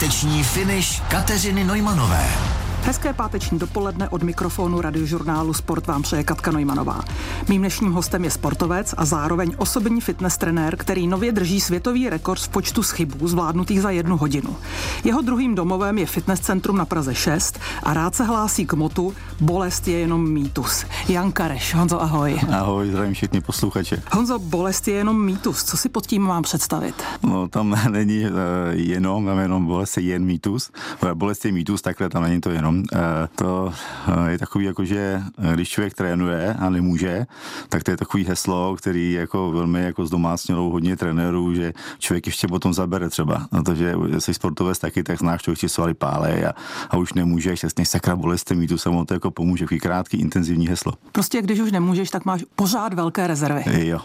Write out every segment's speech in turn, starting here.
Páteční finish Kateřiny Nojmanové. Hezké páteční dopoledne od mikrofonu radiožurnálu Sport vám přeje Katka Nojmanová. Mým dnešním hostem je sportovec a zároveň osobní fitness trenér, který nově drží světový rekord v počtu schybů zvládnutých za jednu hodinu. Jeho druhým domovem je fitness centrum na Praze 6 a rád se hlásí k motu Bolest je jenom mýtus. Jan Kareš, Honzo, ahoj. Ahoj, zdravím všichni posluchače. Honzo, bolest je jenom mýtus. Co si pod tím mám představit? No, tam není uh, jenom, tam jenom bolest je jen mýtus. Bolest je mýtus, takhle tam není to jenom Eh, to eh, je takový, jako že eh, když člověk trénuje a nemůže, tak to je takový heslo, který jako velmi jako zdomácnilo hodně trenérů, že člověk ještě potom zabere třeba. No to, že jsi sportovec taky, tak znáš, člověk ti svaly pále a, a už nemůžeš, jasně sakra bolest mi tu samo to jako pomůže. Takový krátký, intenzivní heslo. Prostě když už nemůžeš, tak máš pořád velké rezervy. Jo.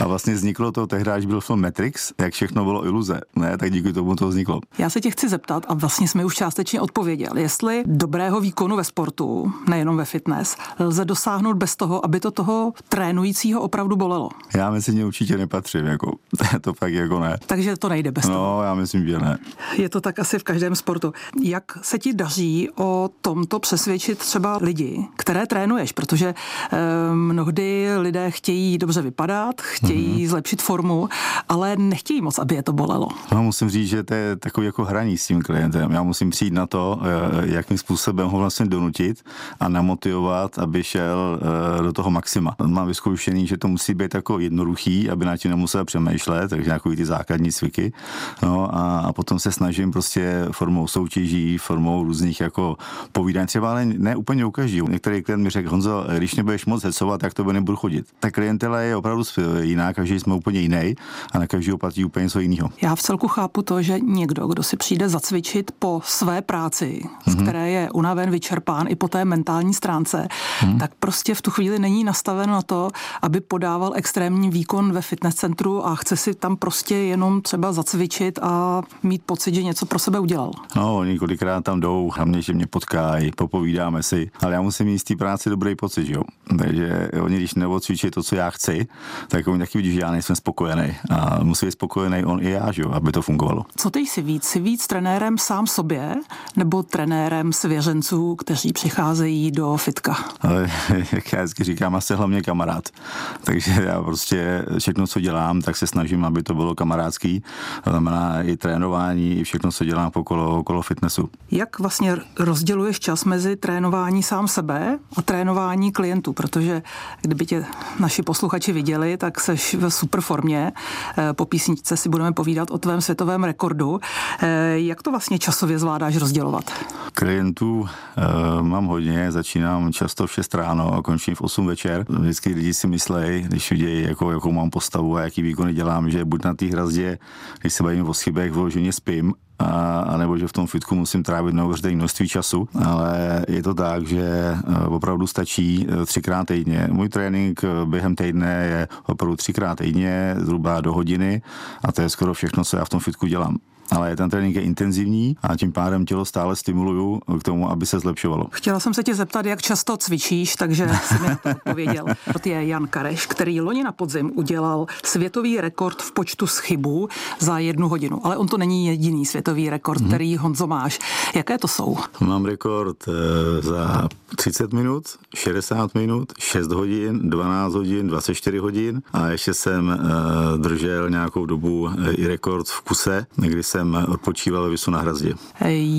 A vlastně vzniklo to tehdy, až byl film Matrix, jak všechno bylo iluze. Ne, tak díky tomu to vzniklo. Já se tě chci zeptat, a vlastně jsme už částečně odpověděl, jestli dobrého výkonu ve sportu, nejenom ve fitness, lze dosáhnout bez toho, aby to toho trénujícího opravdu bolelo? Já mezi ně určitě nepatřím, jako, to fakt jako ne. Takže to nejde bez no, toho? No, já myslím, že ne. Je to tak asi v každém sportu. Jak se ti daří o tomto přesvědčit třeba lidi, které trénuješ? Protože eh, mnohdy lidé chtějí dobře vypadat, chtějí mm-hmm. zlepšit formu, ale nechtějí moc, aby je to bolelo. No, musím říct, že to je takový jako hraní s tím klientem. Já musím přijít na to, eh, jakým způsobem ho vlastně donutit a namotivovat, aby šel eh, do toho maxima. Mám vyzkoušený, že to musí být jako jednoduchý, aby na tím nemusel přemýšlet, takže nějaký ty základní cviky. No a, a potom se snažím prostě formou soutěží, formou různých jako povídání, třeba ale ne úplně u každého. Některý klient mi řekl, Honzo, když nebudeš moc hecovat, tak to by nebudu chodit. Ta klientela je opravdu jiná, každý jsme úplně jiný a na každého platí úplně něco jiného. Já v celku chápu to, že někdo, kdo si přijde zacvičit po své práci, mm-hmm. z mhm. které je unaven, vyčerpán i po té mentální stránce, mm-hmm. tak prostě v tu chvíli není nastaven na to, aby podával extrémní výkon ve fitness centru a chce si tam prostě jenom třeba zacvičit a mít pocit, že něco pro sebe udělal. No, několikrát tam jdou, hlavně, že mě potkají, popovídáme si, ale já musím mít z té práce dobrý pocit, jo. Takže oni, když neodcvičí to, co já chci, tak oni taky vidí, že já nejsem spokojený. A musí být spokojený on i já, že jo, aby to fungovalo. Co ty jsi víc? Jsi víc trenérem sám sobě nebo trenérem svěřenců, kteří přicházejí do fitka? Jak já vždycky říkám, asi hlavně kamarád. Takže já prostě všechno, co dělám, tak se snažím, aby to bylo kamarádský. To znamená i trénování, i všechno, co dělám okolo, okolo fitnessu. Jak vlastně rozděluješ čas mezi trénování sám sebe a trénování klientů? Protože kdyby tě naši posluchači viděli, tak seš v super formě. Eh, po písničce si budeme povídat o tvém světovém rekordu. Eh, jak to vlastně časově zvládáš rozdělovat? Klientů uh, mám hodně, začínám často v 6 ráno a končím v 8 večer. Vždycky lidi si myslejí, když vidějí, jako, jakou mám postavu a jaký výkony dělám, že buď na té hrazdě, když se bavím o schybech, vloženě spím, a, a nebo že v tom fitku musím trávit neuvěřitelné množství času, ale je to tak, že e, opravdu stačí e, třikrát týdně. Můj trénink e, během týdne je opravdu třikrát týdně, zhruba do hodiny a to je skoro všechno, co já v tom fitku dělám ale ten trénink je intenzivní a tím pádem tělo stále stimuluju k tomu, aby se zlepšovalo. Chtěla jsem se tě zeptat, jak často cvičíš, takže jsem mi na to odpověděl. To je Jan Kareš, který loni na podzim udělal světový rekord v počtu schybů za jednu hodinu. Ale on to není jediný světový rekord, hmm. který Honzo máš. Jaké to jsou? Mám rekord eh, za 30 minut, 60 minut, 6 hodin, 12 hodin, 24 hodin a ještě jsem eh, držel nějakou dobu eh, i rekord v kuse, kdy jsem jsem odpočíval ve Visu na hrazdě.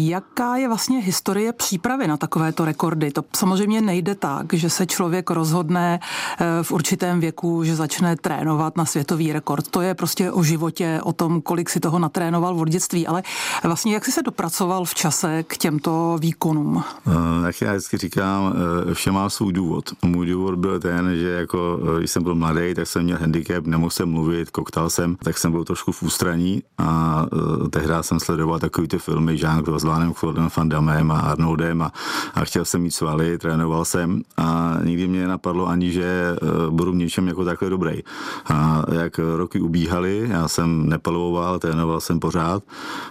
Jaká je vlastně historie přípravy na takovéto rekordy? To samozřejmě nejde tak, že se člověk rozhodne eh, v určitém věku, že začne trénovat na světový rekord. To je prostě o životě, o tom, kolik si toho natrénoval v dětství, ale vlastně jak jsi se dopracoval v čase k těmto výkonům? Eh, jak já vždycky říkám, eh, vše má svůj důvod. Můj důvod byl ten, že jako, když jsem byl mladý, tak jsem měl handicap, nemohl jsem mluvit, koktal jsem, tak jsem byl trošku v ústraní a tehdy jsem sledoval takový ty filmy Jean-Claude s Lánem Claudem Van Damme a Arnoldem a, a chtěl jsem mít svaly, trénoval jsem a nikdy mě napadlo ani, že uh, budu v něčem jako takhle dobrý. A jak roky ubíhaly, já jsem nepalovoval, trénoval jsem pořád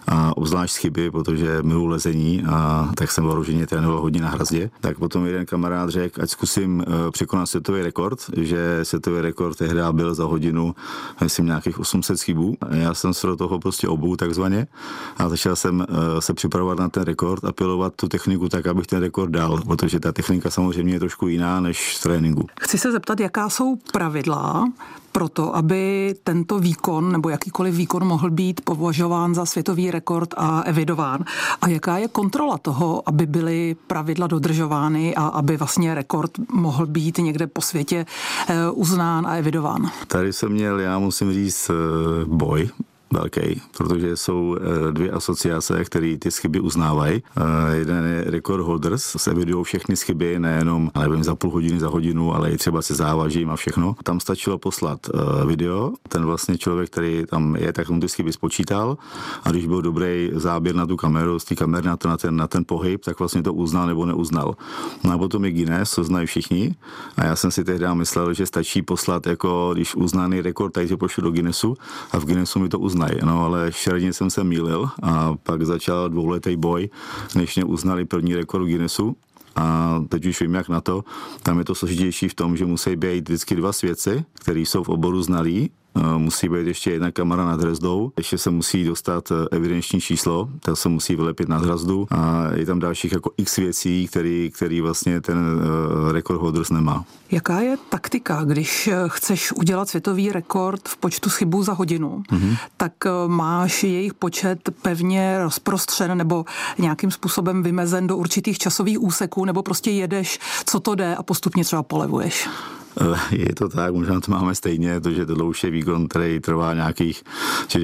a obzvlášť chyby, protože milu lezení a tak jsem vyloženě trénoval hodně na hrazdě. Tak potom jeden kamarád řekl, ať zkusím uh, překonat světový rekord, že světový rekord tehdy byl za hodinu, myslím, nějakých 800 chybů. Já jsem se do toho prostě obou takzvaně takzvaně. A začal jsem se připravovat na ten rekord a pilovat tu techniku tak, abych ten rekord dal, protože ta technika samozřejmě je trošku jiná než z tréninku. Chci se zeptat, jaká jsou pravidla pro to, aby tento výkon nebo jakýkoliv výkon mohl být považován za světový rekord a evidován. A jaká je kontrola toho, aby byly pravidla dodržovány a aby vlastně rekord mohl být někde po světě eh, uznán a evidován? Tady jsem měl, já musím říct, eh, boj velký, protože jsou eh, dvě asociace, které ty chyby uznávají. Eh, jeden je Record Holders, se evidují všechny chyby, nejenom, nevím, za půl hodiny, za hodinu, ale i třeba se závažím a všechno. Tam stačilo poslat eh, video, ten vlastně člověk, který tam je, tak mu ty chyby spočítal a když byl dobrý záběr na tu kameru, z té kamery na ten, na, ten, na ten pohyb, tak vlastně to uznal nebo neuznal. No a potom je Guinness, to znají všichni. A já jsem si tehdy myslel, že stačí poslat, jako když uznaný rekord, takže pošlu do Guinnessu a v Guinnessu mi to uznají uznají. No ale šeredně jsem se mýlil a pak začal dvouletý boj, než mě uznali první rekord Guinnessu a teď už vím, jak na to. Tam je to složitější v tom, že musí být vždycky dva svědci, kteří jsou v oboru znalí musí být ještě jedna kamera nad hrazdou, ještě se musí dostat eh, evidenční číslo, to se musí vylepit nad hrazdu a je tam dalších jako x věcí, který, který vlastně ten eh, rekord holders nemá. Jaká je taktika, když chceš udělat světový rekord v počtu chybů za hodinu, mm-hmm. tak máš jejich počet pevně rozprostřen nebo nějakým způsobem vymezen do určitých časových úseků, nebo prostě jedeš, co to jde a postupně třeba polevuješ? Eh, je to tak, možná to máme stejně, protože tohle už je výkon, který trvá nějakých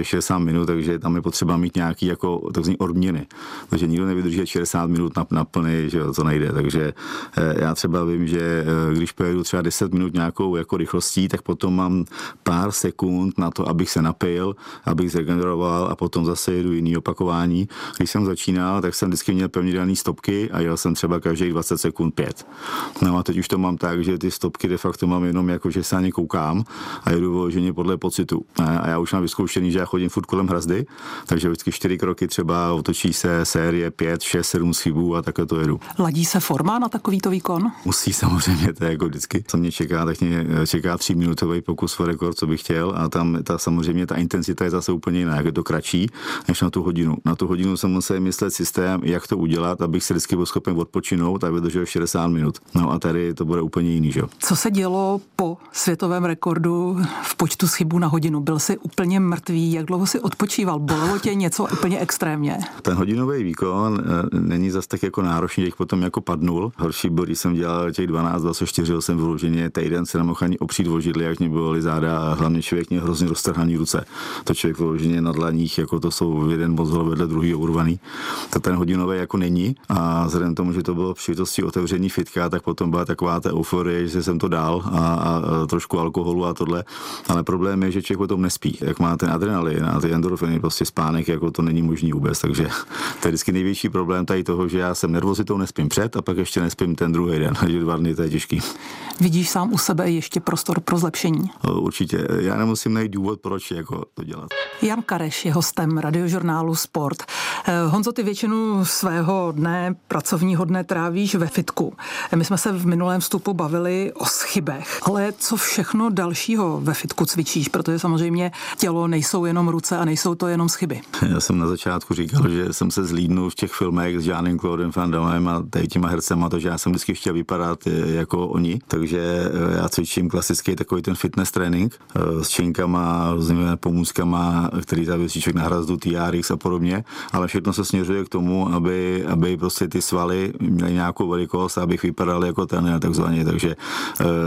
60 minut, takže tam je potřeba mít nějaký jako takzvaný odměny. Takže nikdo nevydrží 60 minut na, na plný, že to nejde. Takže eh, já třeba vím, že eh, když pojedu třeba 10 minut nějakou jako rychlostí, tak potom mám pár sekund na to, abych se napil, abych zregeneroval a potom zase jedu jiný opakování. Když jsem začínal, tak jsem vždycky měl pevně daný stopky a jel jsem třeba každých 20 sekund 5. No a teď už to mám tak, že ty stopky de facto to mám jenom jako, že se na ně koukám a jedu vyloženě podle pocitu. A já už mám vyzkoušený, že já chodím furt kolem hrazdy, takže vždycky čtyři kroky třeba otočí se série 5, 6, 7 schybů a takhle to jedu. Ladí se forma na takovýto výkon? Musí samozřejmě, to je jako vždycky. Co mě čeká, tak mě čeká tříminutový pokus o rekord, co bych chtěl a tam ta, samozřejmě ta intenzita je zase úplně jiná, jak je to kratší, než na tu hodinu. Na tu hodinu jsem musel myslet systém, jak to udělat, abych se vždycky byl schopen odpočinout a vydržel 60 minut. No a tady to bude úplně jiný, že? Co se dělo bylo po světovém rekordu v počtu schybů na hodinu? Byl jsi úplně mrtvý? Jak dlouho si odpočíval? Bolelo tě něco úplně extrémně? Ten hodinový výkon eh, není zas tak jako náročný, jak potom jako padnul. Horší když jsem dělal těch 12, 24, jsem vyloženě týden se nemohl ani opřít o židli, jak mě bylo záda a hlavně člověk mě hrozně roztrhaný ruce. To člověk vyloženě na dlaních, jako to jsou jeden mozol vedle druhý urvaný. To ten hodinový jako není a vzhledem tomu, že to bylo příležitosti otevření fitka, tak potom byla taková ta euforie, že jsem to a, a trošku alkoholu a tohle. Ale problém je, že člověk o tom nespí. Jak má ten adrenalin a ty endorfiny, prostě spánek, jako to není možný vůbec. Takže to je vždycky největší problém tady toho, že já jsem nervozitou nespím před a pak ještě nespím ten druhý den. Takže dva dny to je těžký. Vidíš sám u sebe ještě prostor pro zlepšení? Určitě. Já nemusím najít důvod, proč jako to dělat. Jan Kareš je hostem radiožurnálu Sport. Eh, Honzo, ty většinu svého dne, pracovního dne trávíš ve fitku. My jsme se v minulém vstupu bavili o schybech, ale co všechno dalšího ve fitku cvičíš, protože samozřejmě tělo nejsou jenom ruce a nejsou to jenom schyby. Já jsem na začátku říkal, že jsem se zlídnul v těch filmech s Jeanem Claudem Van Damme a tady těma hercema, takže já jsem vždycky chtěl vypadat eh, jako oni, takže eh, já cvičím klasický takový ten fitness trénink s činkama, různými pomůckama, který závisí člověk na hrazdu, TRX a podobně, ale všechno se směřuje k tomu, aby, aby prostě ty svaly měly nějakou velikost, abych vypadal jako ten takzvaně. Takže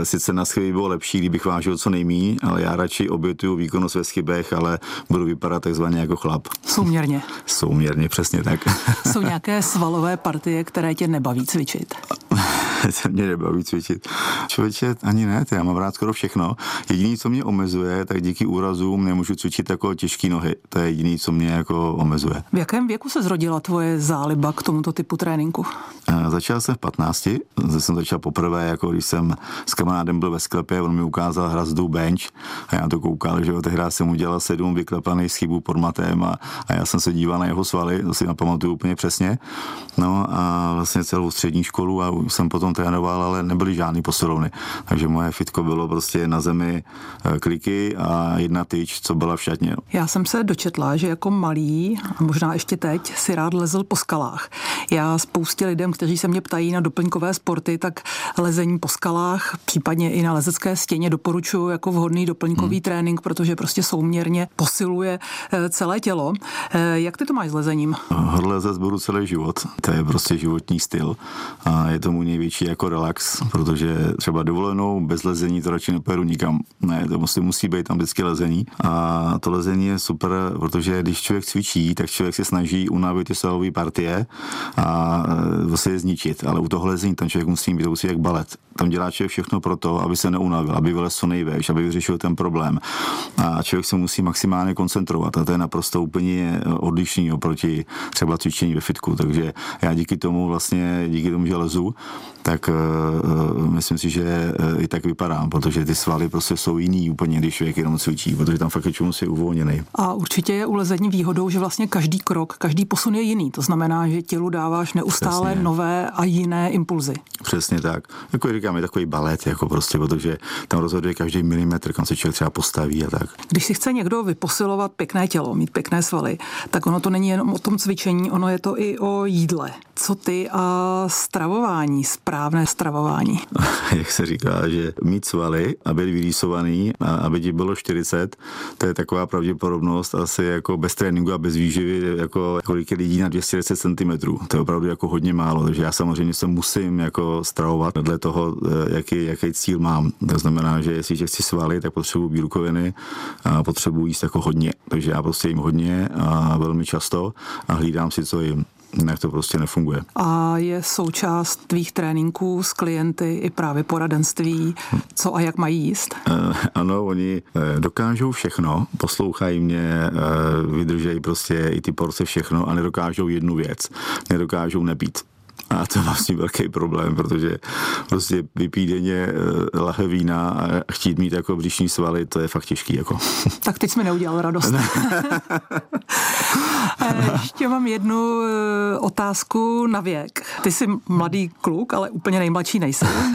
sice na schyby bylo lepší, kdybych vážil co nejmí, ale já radši obětuju výkonnost ve schybech, ale budu vypadat takzvaně jako chlap. Souměrně. Souměrně, přesně tak. Jsou nějaké svalové partie, které tě nebaví cvičit? se mě nebaví cvičit. Člověče, ani ne, já mám rád skoro všechno. Jediný, co mě omezuje, tak díky úrazům nemůžu cvičit jako těžké nohy. To je jediný, co mě jako omezuje. V jakém věku se zrodila tvoje záliba k tomuto typu tréninku? Začal jsem v 15. Zde jsem začal poprvé, jako když jsem s kamarádem byl ve sklepě, on mi ukázal hrazdu bench a já to koukal, že jo, tehdy jsem udělal sedm vyklepaných schybů pod matem a, a já jsem se díval na jeho svaly, to si napamatuju úplně přesně. No a vlastně celou střední školu a jsem potom trénoval, ale nebyly žádný posilovny. Takže moje fitko bylo prostě na zemi eh, kliky a jedna tyč, co byla v šatně. Já jsem se dočetla, že jako malý, a možná ještě teď, si rád lezl po skalách. Já spoustě lidem, kteří se mě ptají na doplňkové sporty, tak lezení po skalách, případně i na lezecké stěně doporučuji jako vhodný doplňkový hmm. trénink, protože prostě souměrně posiluje eh, celé tělo. Eh, jak ty to máš s lezením? Hodle zase budu celý život. To je prostě životní styl a je to můj největší jako relax, protože třeba dovolenou bez lezení to radši nepojedu nikam. Ne, to musí, musí být tam vždycky lezení a to lezení je super, protože když člověk cvičí, tak člověk se snaží unavit ty svalové partie a vlastně je zničit, ale u toho lezení tam člověk musí být, musí jak balet. Tam dělá člověk všechno pro to, aby se neunavil, aby vylez co nejvejš, aby vyřešil ten problém. A člověk se musí maximálně koncentrovat a to je naprosto úplně odlišný oproti třeba cvičení ve fitku. Takže já díky tomu vlastně, díky tomu, že lezu, tak uh, myslím si, že uh, i tak vypadám, protože ty svaly prostě jsou jiný úplně, když člověk jenom cvičí, protože tam fakt je si uvolněný. A určitě je u lezení výhodou, že vlastně každý krok, každý posun je jiný. To znamená, že tělu dáváš neustále Přesně. nové a jiné impulzy. Přesně tak. Jako říkám, je takový balet, jako prostě, protože tam rozhoduje každý milimetr, kam se člověk třeba postaví a tak. Když si chce někdo vyposilovat pěkné tělo, mít pěkné svaly, tak ono to není jenom o tom cvičení, ono je to i o jídle. Co ty a stravování, správné stravování? Jak se říká, že mít svaly a být vyrýsovaný a aby ti bylo 40, to je taková pravděpodobnost asi jako bez tréninku a bez výživy, jako kolik je lidí na 210 cm. To je opravdu jako hodně málo, takže já samozřejmě se musím jako stravovat dle toho, eh, jaký, jaký cíl mám. To znamená, že jestli chci svaly, tak potřebuji bílkoviny a potřebuji jíst jako hodně. Takže já prostě jim hodně a velmi často a hlídám si, co jim jinak to prostě nefunguje. A je součást tvých tréninků s klienty i právě poradenství, co a jak mají jíst? Uh, ano, oni uh, dokážou všechno, poslouchají mě, uh, vydržejí prostě i ty porce všechno a nedokážou jednu věc. Nedokážou nepít. A to je vlastně velký problém, protože prostě vypít denně eh, lahe vína a chtít mít jako břišní svaly, to je fakt těžký. Jako. Tak teď jsme neudělal radost. Eh, ještě mám jednu eh, otázku na věk. Ty jsi mladý kluk, ale úplně nejmladší nejsem,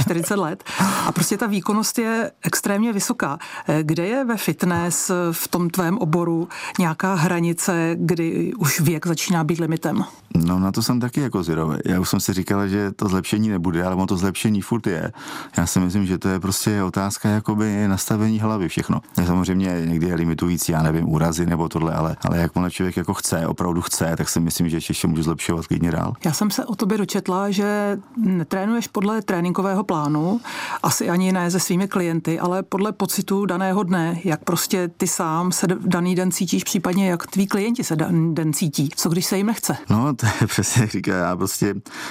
48 let. A prostě ta výkonnost je extrémně vysoká. Kde je ve fitness v tom tvém oboru nějaká hranice, kdy už věk začíná být limitem? No na to jsem taky jako zvědavý. Já už jsem si říkal, že to zlepšení nebude, ale ono to zlepšení furt je. Já si myslím, že to je prostě otázka jakoby nastavení hlavy všechno. Samozřejmě někdy je limitující, já nevím, úrazy nebo tohle, ale, ale jak člověk jako chce, opravdu chce, tak si myslím, že ještě může zlepšovat klidně dál. Já jsem se o tobě dočetla, že netrénuješ podle tréninkového plánu, asi ani ne se svými klienty, ale podle pocitu daného dne, jak prostě ty sám se daný den cítíš, případně jak tví klienti se daný den cítí. Co když se jim nechce? No, to je přesně říká, já prostě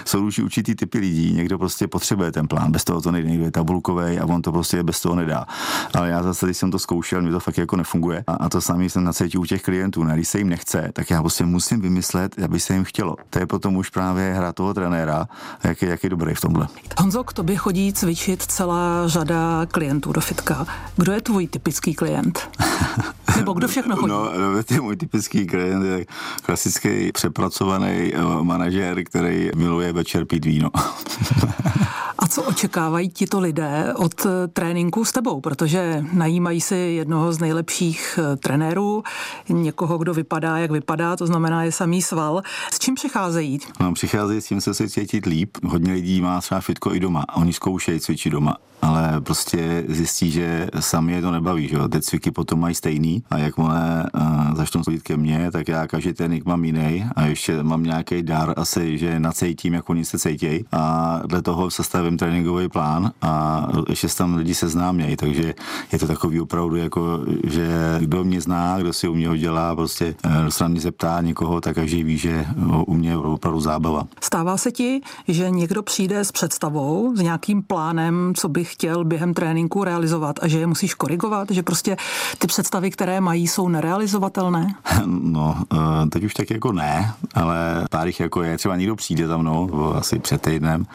jsou už určitý typy lidí, někdo prostě potřebuje ten plán, bez toho to nejde, někdo je tabulkový a on to prostě bez toho nedá. Ale já zase, když jsem to zkoušel, mi to fakt jako nefunguje. A, a to samé jsem nacítil u těch klientů. Ne? Když se jim nechce, tak já prostě musím vymyslet, aby se jim chtělo. To je potom už právě hra toho trenéra, jak je, jak je dobrý v tomhle. Honzo, k tobě chodí cvičit celá řada klientů do fitka. Kdo je tvůj typický klient? Nebo kdo všechno chodí? No, no můj typický klient je klasický přepracovaný eh, manažer, který miluje večer pít víno. Co očekávají tito lidé od eh, tréninku s tebou? Protože najímají si jednoho z nejlepších eh, trenérů, někoho, kdo vypadá, jak vypadá, to znamená je samý sval. S čím přicházejí? No, přicházejí s tím se si cítit líp. Hodně lidí má třeba fitko i doma. Oni zkoušejí cvičit doma ale prostě zjistí, že sami je to nebaví, že Ty cviky potom mají stejný a jakmile uh, začnou chodit ke mně, tak já každý trénink mám jiný a ještě mám nějaký dar asi, že nacejtím, jak oni se cejtějí a dle toho sestavím tréninkový plán a ještě se tam lidi seznámějí, takže je to takový opravdu jako, že kdo mě zná, kdo si u mě dělá, prostě kdo se na mě zeptá někoho, tak každý ví, že u mě je opravdu zábava. Stává se ti, že někdo přijde s představou, s nějakým plánem, co bych chtěl během tréninku realizovat a že je musíš korigovat, že prostě ty představy, které mají, jsou nerealizovatelné? No, eh, teď už tak jako ne, ale pár jich jako je. Třeba někdo přijde za mnou, asi před týdnem,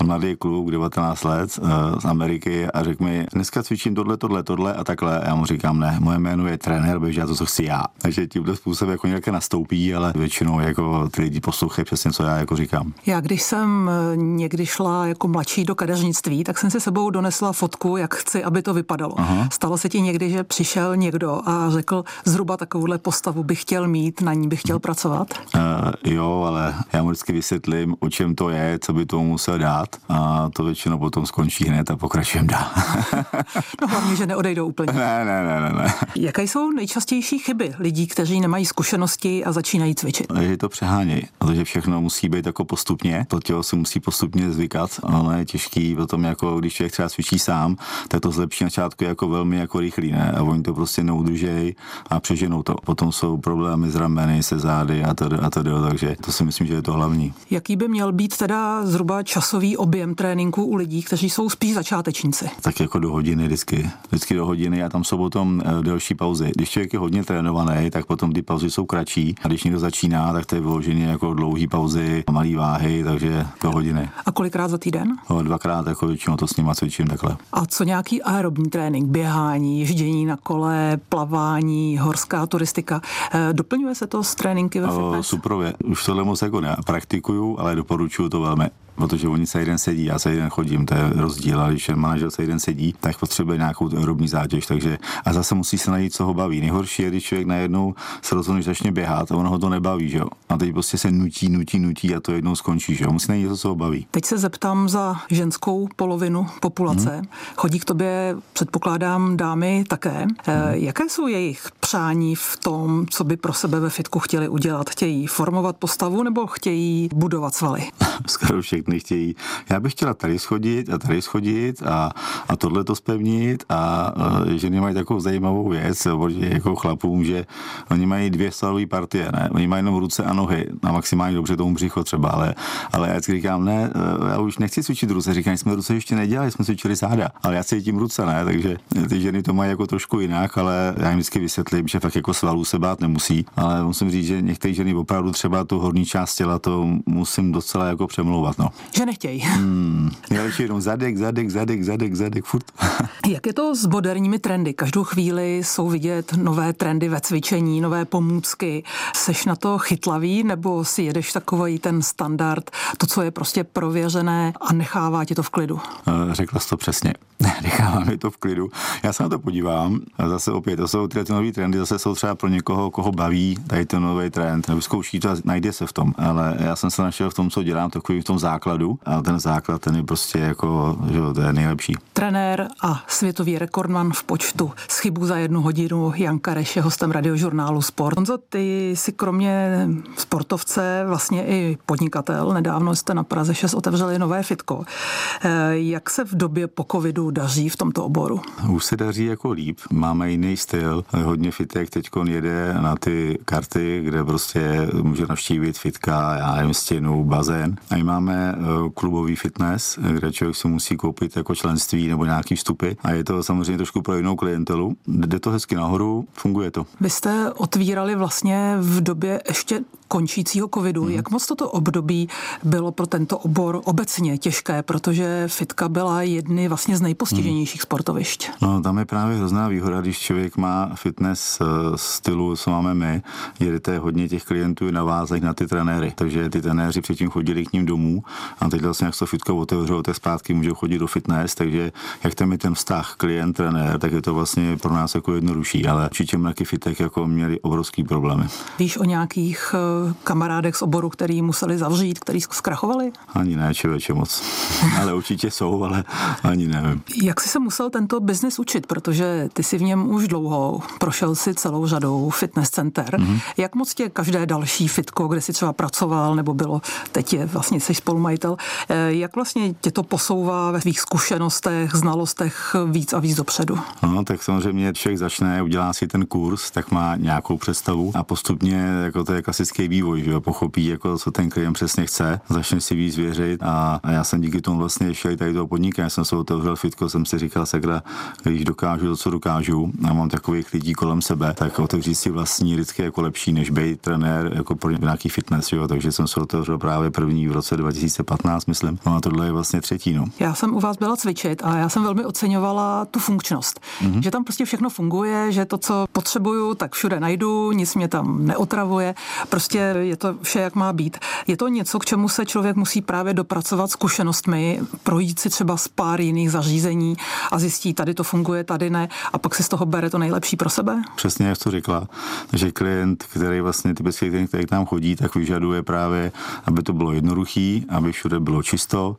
a mladý kluk, kluk 19 let z Ameriky a řekl mi, dneska cvičím tohle, tohle, tohle a takhle. A já mu říkám, ne, moje jméno je trenér, běž já to, co chci já. Takže tímhle způsobem jako nějaké nastoupí, ale většinou jako ty lidi poslouchají přesně, co já jako říkám. Já když jsem někdy šla jako mladší do kadeřnictví, tak jsem si sebou donesla fotku, jak chci, aby to vypadalo. Aha. Stalo se ti někdy, že přišel někdo a řekl, zhruba takovouhle postavu bych chtěl mít, na ní bych chtěl pracovat? Uh, jo, ale já mu vždycky vysvětlím, o čem to je, co by tomu musel dát a to většinou potom skončí hned a pokračujeme dál. no hlavně, že neodejdou úplně. Ne, ne, ne, ne, ne. Jaké jsou nejčastější chyby lidí, kteří nemají zkušenosti a začínají cvičit? Že to přehánějí, protože všechno musí být jako postupně, to tělo se musí postupně zvykat, ale je těžký potom jako když člověk třeba cvičí sám, tak to zlepší na začátku jako velmi jako rychlý, ne? A oni to prostě neudržejí a přeženou to. Potom jsou problémy s rameny, se zády a to, a to, takže to si myslím, že je to hlavní. Jaký by měl být teda zhruba časový objem tréninku u lidí, kteří jsou spíš začátečníci? Tak jako do hodiny vždycky. Vždycky do hodiny a tam jsou potom eh, delší pauzy. Když člověk je hodně trénovaný, tak potom ty pauzy jsou kratší. A když někdo začíná, tak to je vyloženě jako dlouhý pauzy, malý váhy, takže do hodiny. A kolikrát za týden? O, dvakrát jako většinou to s nima cvičím takhle. A co nějaký aerobní trénink, běhání, ježdění na kole, plavání, horská turistika. Eh, doplňuje se to s tréninky ve fitness? Suprově. Už tohle moc jako nepraktikuju, ale doporučuju to velmi protože oni se jeden sedí, já se jeden chodím, to je rozdíl, ale když ten manažer se jeden sedí, tak potřebuje nějakou aerobní zátěž, takže a zase musí se najít, co ho baví. Nejhorší je, když člověk najednou se rozhodne, že začne běhat a ono ho to nebaví, že jo. A teď prostě se nutí, nutí, nutí a to jednou skončí, že jo. Musí najít něco, co ho baví. Teď se zeptám za ženskou polovinu populace. Hmm. Chodí k tobě, předpokládám, dámy také. Hmm. Jaké jsou jejich přání v tom, co by pro sebe ve fitku chtěli udělat? Chtějí formovat postavu nebo chtějí budovat svaly? Skoro všechny chtějí. Já bych chtěla tady schodit a tady schodit a, a tohle to spevnit a, a ženy mají takovou zajímavou věc, jako chlapům, že oni mají dvě svalové partie, ne? Oni mají jenom ruce a nohy a maximálně dobře tomu břicho třeba, ale, ale já vždycky říkám, ne, já už nechci cvičit ruce, říkám, jsme ruce ještě nedělali, jsme cvičili záda, ale já cítím ruce, ne? Takže ty ženy to mají jako trošku jinak, ale já jim vždycky vysvětlím, že fakt jako svalů se bát nemusí, ale musím říct, že některé ženy opravdu třeba tu horní část těla to musím docela jako přemlouvat. No. Že nechtějí. Hmm, nejlepší jenom zadek, zadek, zadek, zadek, zadek, furt. Jak je to s moderními trendy? Každou chvíli jsou vidět nové trendy ve cvičení, nové pomůcky. Seš na to chytlavý nebo si jedeš takový ten standard, to, co je prostě prověřené a nechává tě to v klidu? Eh, řekla jsi to přesně. Nechává mi to v klidu. Já se na to podívám a zase opět, to jsou ty nové trendy, zase jsou třeba pro někoho, koho baví tady ten nový trend, nebo zkouší to a najde se v tom. Ale já jsem se našel v tom, co dělám, takový v tom základu a ten základ, ten je prostě jako, že to je nejlepší. Trenér a světový rekordman v počtu z chybu za jednu hodinu Jan Kareš je hostem radiožurnálu Sport. Honzo, ty si kromě sportovce vlastně i podnikatel. Nedávno jste na Praze 6 otevřeli nové fitko. Eh, jak se v době po covidu daří v tomto oboru? Už se daří jako líp. Máme jiný styl. Hodně fitek teď jede na ty karty, kde prostě může navštívit fitka, já nevím, stěnu, bazén. A my máme eh, klubový fitness, kde člověk si musí koupit jako členství nebo nějaký vstupy. A je to samozřejmě trošku pro jinou klientelu. Jde to hezky nahoru, funguje to. Vy jste otvírali vlastně v době ještě končícího covidu. Hmm. Jak moc toto období bylo pro tento obor obecně těžké, protože fitka byla jedny vlastně z nejpostiženějších hmm. sportovišť? No, tam je právě hrozná výhoda, když člověk má fitness eh, stylu, co máme my, jedete hodně těch klientů navázaných na ty trenéry. Takže ty trenéři předtím chodili k ním domů a teď vlastně, jak se fitko otevřelo, tak zpátky můžou chodit do fitness, takže jak tam je ten vztah klient-trenér, tak je to vlastně pro nás jako jednodušší, ale určitě mraky fitek jako měli obrovský problémy. Víš o nějakých eh, kamarádek z oboru, který museli zavřít, který zkrachovali? Ani ne, člověče moc. ale určitě jsou, ale ani nevím. Jak jsi se musel tento biznis učit, protože ty si v něm už dlouho, prošel si celou řadou fitness center. Mm-hmm. Jak moc tě každé další fitko, kde jsi třeba pracoval, nebo bylo, teď je vlastně jsi spolumajitel, eh, jak vlastně tě to posouvá ve svých zkušenostech, znalostech víc a víc dopředu? No, tak samozřejmě člověk začne, udělá si ten kurz, tak má nějakou představu a postupně, jako to je klasický nějaký vývoj, že jo, pochopí, jako co ten klient přesně chce, začne si víc věřit a, a já jsem díky tomu vlastně šel tady toho podniku, já jsem se otevřel fitko, jsem si říkal, sakra, když dokážu to, co dokážu a mám takových lidí kolem sebe, tak otevřít si vlastní vždycky jako lepší, než být trenér jako pro nějaký fitness, jo, takže jsem se otevřel právě první v roce 2015, myslím. No a tohle je vlastně třetí. No. Já jsem u vás byla cvičit a já jsem velmi oceňovala tu funkčnost. Mm-hmm. Že tam prostě všechno funguje, že to, co potřebuju, tak všude najdu, nic mě tam neotravuje. Prostě je to vše, jak má být. Je to něco, k čemu se člověk musí právě dopracovat zkušenostmi, projít si třeba z pár jiných zařízení a zjistí, tady to funguje, tady ne, a pak si z toho bere to nejlepší pro sebe? Přesně jak to řekla, že klient, který vlastně typický klient, který k nám chodí, tak vyžaduje právě, aby to bylo jednoduchý, aby všude bylo čisto,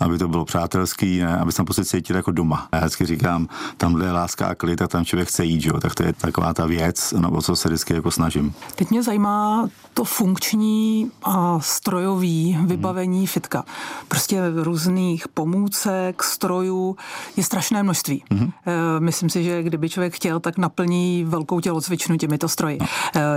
aby to bylo přátelský, ne, aby se tam prostě cítil jako doma. Já vždycky říkám, tamhle je láska a klid a tam člověk chce jít, jo? tak to je taková ta věc, no, o co se vždycky jako snažím. Teď mě zajímá to funkční a strojový vybavení hmm. fitka. Prostě různých pomůcek, strojů je strašné množství. Hmm. Myslím si, že kdyby člověk chtěl, tak naplní velkou tělocvičnu těmito stroji. No.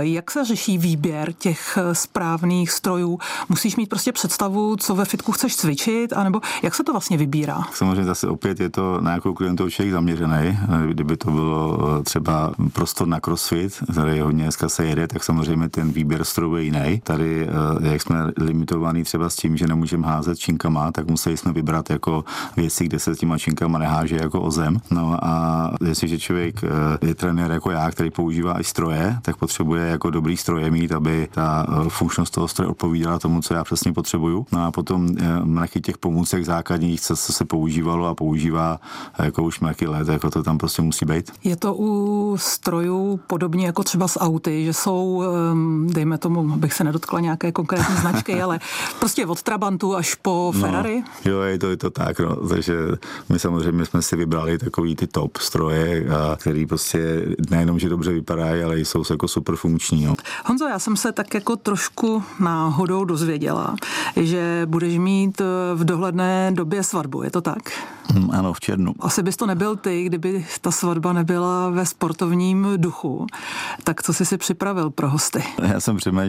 Jak se řeší výběr těch správných strojů? Musíš mít prostě představu, co ve fitku chceš cvičit, anebo jak se to vlastně vybírá? Samozřejmě zase opět je to na nějakou klientovou člověk zaměřený. Kdyby to bylo eh, třeba prostor na crossfit, který hodně dneska se jede, tak samozřejmě ten výběr strojů je jiný. Tady, eh, jak jsme limitovaní třeba s tím, že nemůžeme házet činkama, tak museli jsme vybrat jako věci, kde se s těma činkama neháže jako o zem. No a jestliže člověk eh, je trenér jako já, který používá i stroje, tak potřebuje jako dobrý stroje mít, aby ta funkčnost toho stroje odpovídala tomu, co já přesně potřebuju. No a potom mraky těch pomůcek základních, co se používalo a používá jako už mraky let, jako to tam prostě musí být. Je to u strojů podobně jako třeba s auty, že jsou, ehm, dejme tomu, abych se nedotkla nějaké konkrétní značky, ale prostě od Trabantu až po no, Ferrari? No, jo, je to, je to tak, no. takže my samozřejmě jsme si vybrali takový ty top stroje, a který prostě nejenom, že dobře vypadají, ale jsou jako super funkční. No. Honzo, já jsem se tak jako trošku náhodou dozvěděla, že budeš mít v dohledné době svatbu, je to tak? Hmm, ano, v černu. Asi bys to nebyl ty, kdyby ta svatba nebyla ve sportovním duchu. Tak co jsi si připravil pro hosty? Já jsem přemýšlel,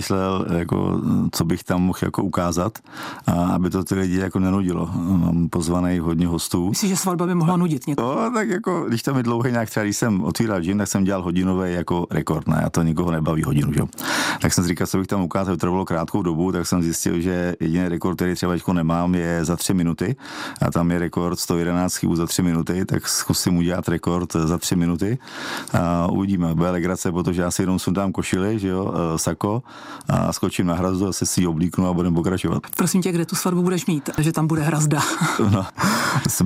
jako, co bych tam mohl jako ukázat, a aby to ty lidi jako nenudilo. Mám pozvaný hodně hostů. Myslíš, že svatba by mohla nudit někoho? No, tak jako, když tam je dlouhý nějak třeba, když jsem otvíral gym, tak jsem dělal hodinový jako rekord, ne? A to nikoho nebaví hodinu, že? Tak jsem si říkal, co bych tam ukázal, to trvalo krátkou dobu, tak jsem zjistil, že jediný rekord, který třeba nemám, je za tři minuty a tam je rekord 111 chybů za tři minuty, tak zkusím udělat rekord za tři minuty a uvidíme. Bude legrace, protože já si jenom sundám košily, že jo, e, sako a skočím na hrazdu a se si ji oblíknu a budeme pokračovat. Prosím tě, kde tu svatbu budeš mít, že tam bude hrazda? no,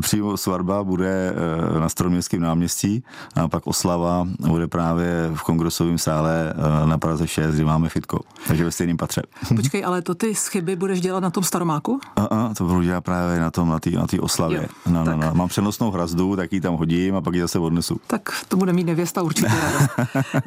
přímo svatba bude e, na Staroměstském náměstí a pak oslava bude právě v kongresovém sále e, na Praze 6, kde máme fitko. Takže ve stejném patře. Počkej, ale to ty chyby budeš dělat na tom Staromáku? A, a to budu dělat právě na tom, na té na oslavě. Jo, no, no, no. Mám přenosnou hrazdu, tak ji tam hodím a pak ji zase odnesu. Tak to bude mít nevěsta určitě eh,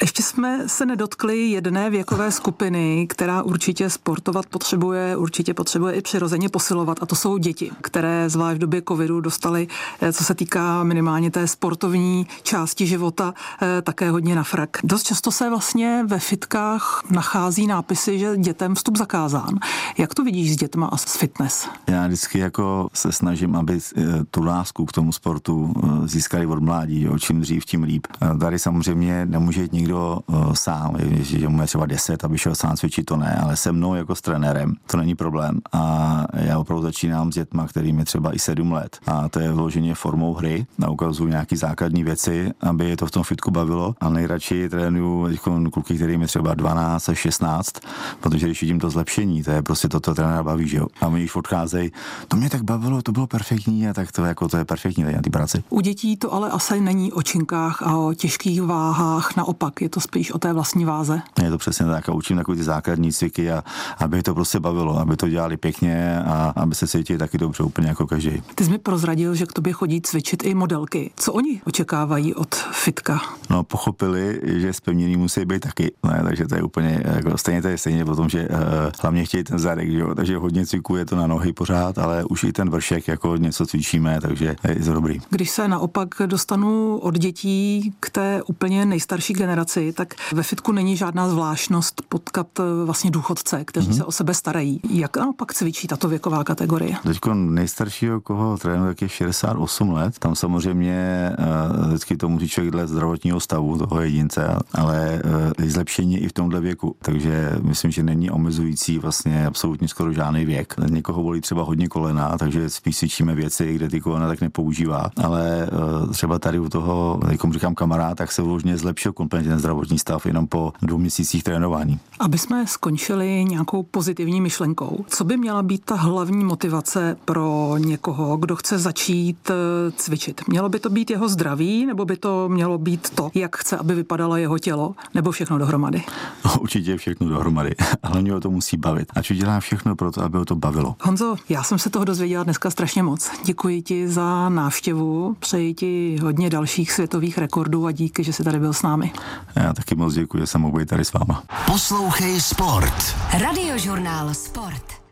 Ještě jsme se nedotkli jedné věkové skupiny, která určitě sportovat potřebuje, určitě potřebuje i přirozeně posilovat a to jsou děti, které zvlášť v době covidu dostali, eh, co se týká minimálně té sportovní části života, eh, také hodně na frak. Dost často se vlastně ve fitkách nachází nápisy, že dětem vstup zakázán. Jak to vidíš s dětma a s fitness? Já vždycky jako se snažím, aby eh, tu lásku k tomu sportu získali od mládí. Jo. Čím dřív, tím líp. Tady samozřejmě nemůže jít nikdo sám, že mu je třeba 10, aby šel sám cvičit, to ne, ale se mnou jako s trenérem, to není problém. A já opravdu začínám s dětma, kterým je třeba i 7 let. A to je vloženě formou hry. A ukazuju nějaké základní věci, aby je to v tom fitku bavilo. A nejradši trénuju kluky, kterým je třeba 12 až 16, protože když vidím to zlepšení, to je prostě to, to trenéra baví, že jo. A my už odcházejí, to mě tak bavilo, to bylo perfektní a tak to, jako, to je perfektní na té práci. U dětí to ale asi není o činkách a o těžkých váhách, naopak je to spíš o té vlastní váze. Je to přesně tak a učím takové ty základní cviky a aby to prostě bavilo, aby to dělali pěkně a aby se cítili taky dobře úplně jako každý. Ty jsi mi prozradil, že k tobě chodí cvičit i modelky. Co oni očekávají od fitka? No, pochopili, že zpevněný musí být taky. Ne, takže to je úplně, jako stejně to je stejně o tom, že uh, hlavně chtějí ten zadek, že jo? takže hodně cviků to na nohy pořád, ale už i ten vršek jako něco cvičíme, takže je to dobrý. Když se naopak dostanu od dětí k té úplně nejstarší generaci, tak ve fitku není žádná zvláštnost potkat eh, vlastně důchodce, kteří mm-hmm. se o sebe starají. Jak naopak cvičí tato věková kategorie? Teď nejstaršího, koho trénu, tak je 68 let. Tam samozřejmě uh, vždycky to musí člověk dle zdravotního stavu toho jedince, ale uh, zlepšení i v tomhle věku. Takže myslím, že není omezující vlastně absolutně skoro žádný věk. Někoho volí třeba hodně kolena, takže spíš cvičíme věci, kde ty kolena tak nepoužívá. Ale třeba tady u toho, jako říkám kamarád, tak se vložně zlepšil kompletně ten zdravotní stav jenom po dvou měsících trénování. Aby jsme skončili nějakou pozitivní myšlenkou, co by měla být ta hlavní motivace pro někoho, kdo chce začít eh, cvičit? Mělo by to být jeho zdraví, nebo by to mělo být to, jak chce, aby vypadalo jeho tělo, nebo všechno dohromady? No, určitě všechno dohromady. Hlavně ho to musí bavit. Ať udělá všechno pro to, aby ho to bavilo. Honzo, já jsem se toho dozvěděla dneska strašně moc. Děkuji ti za návštěvu, přeji ti hodně dalších světových rekordů a díky, že jsi tady byl s námi. Já taky moc děkuji, že jsem mohl být tady s váma. Poslouchej Sport. Radiožurnál Sport.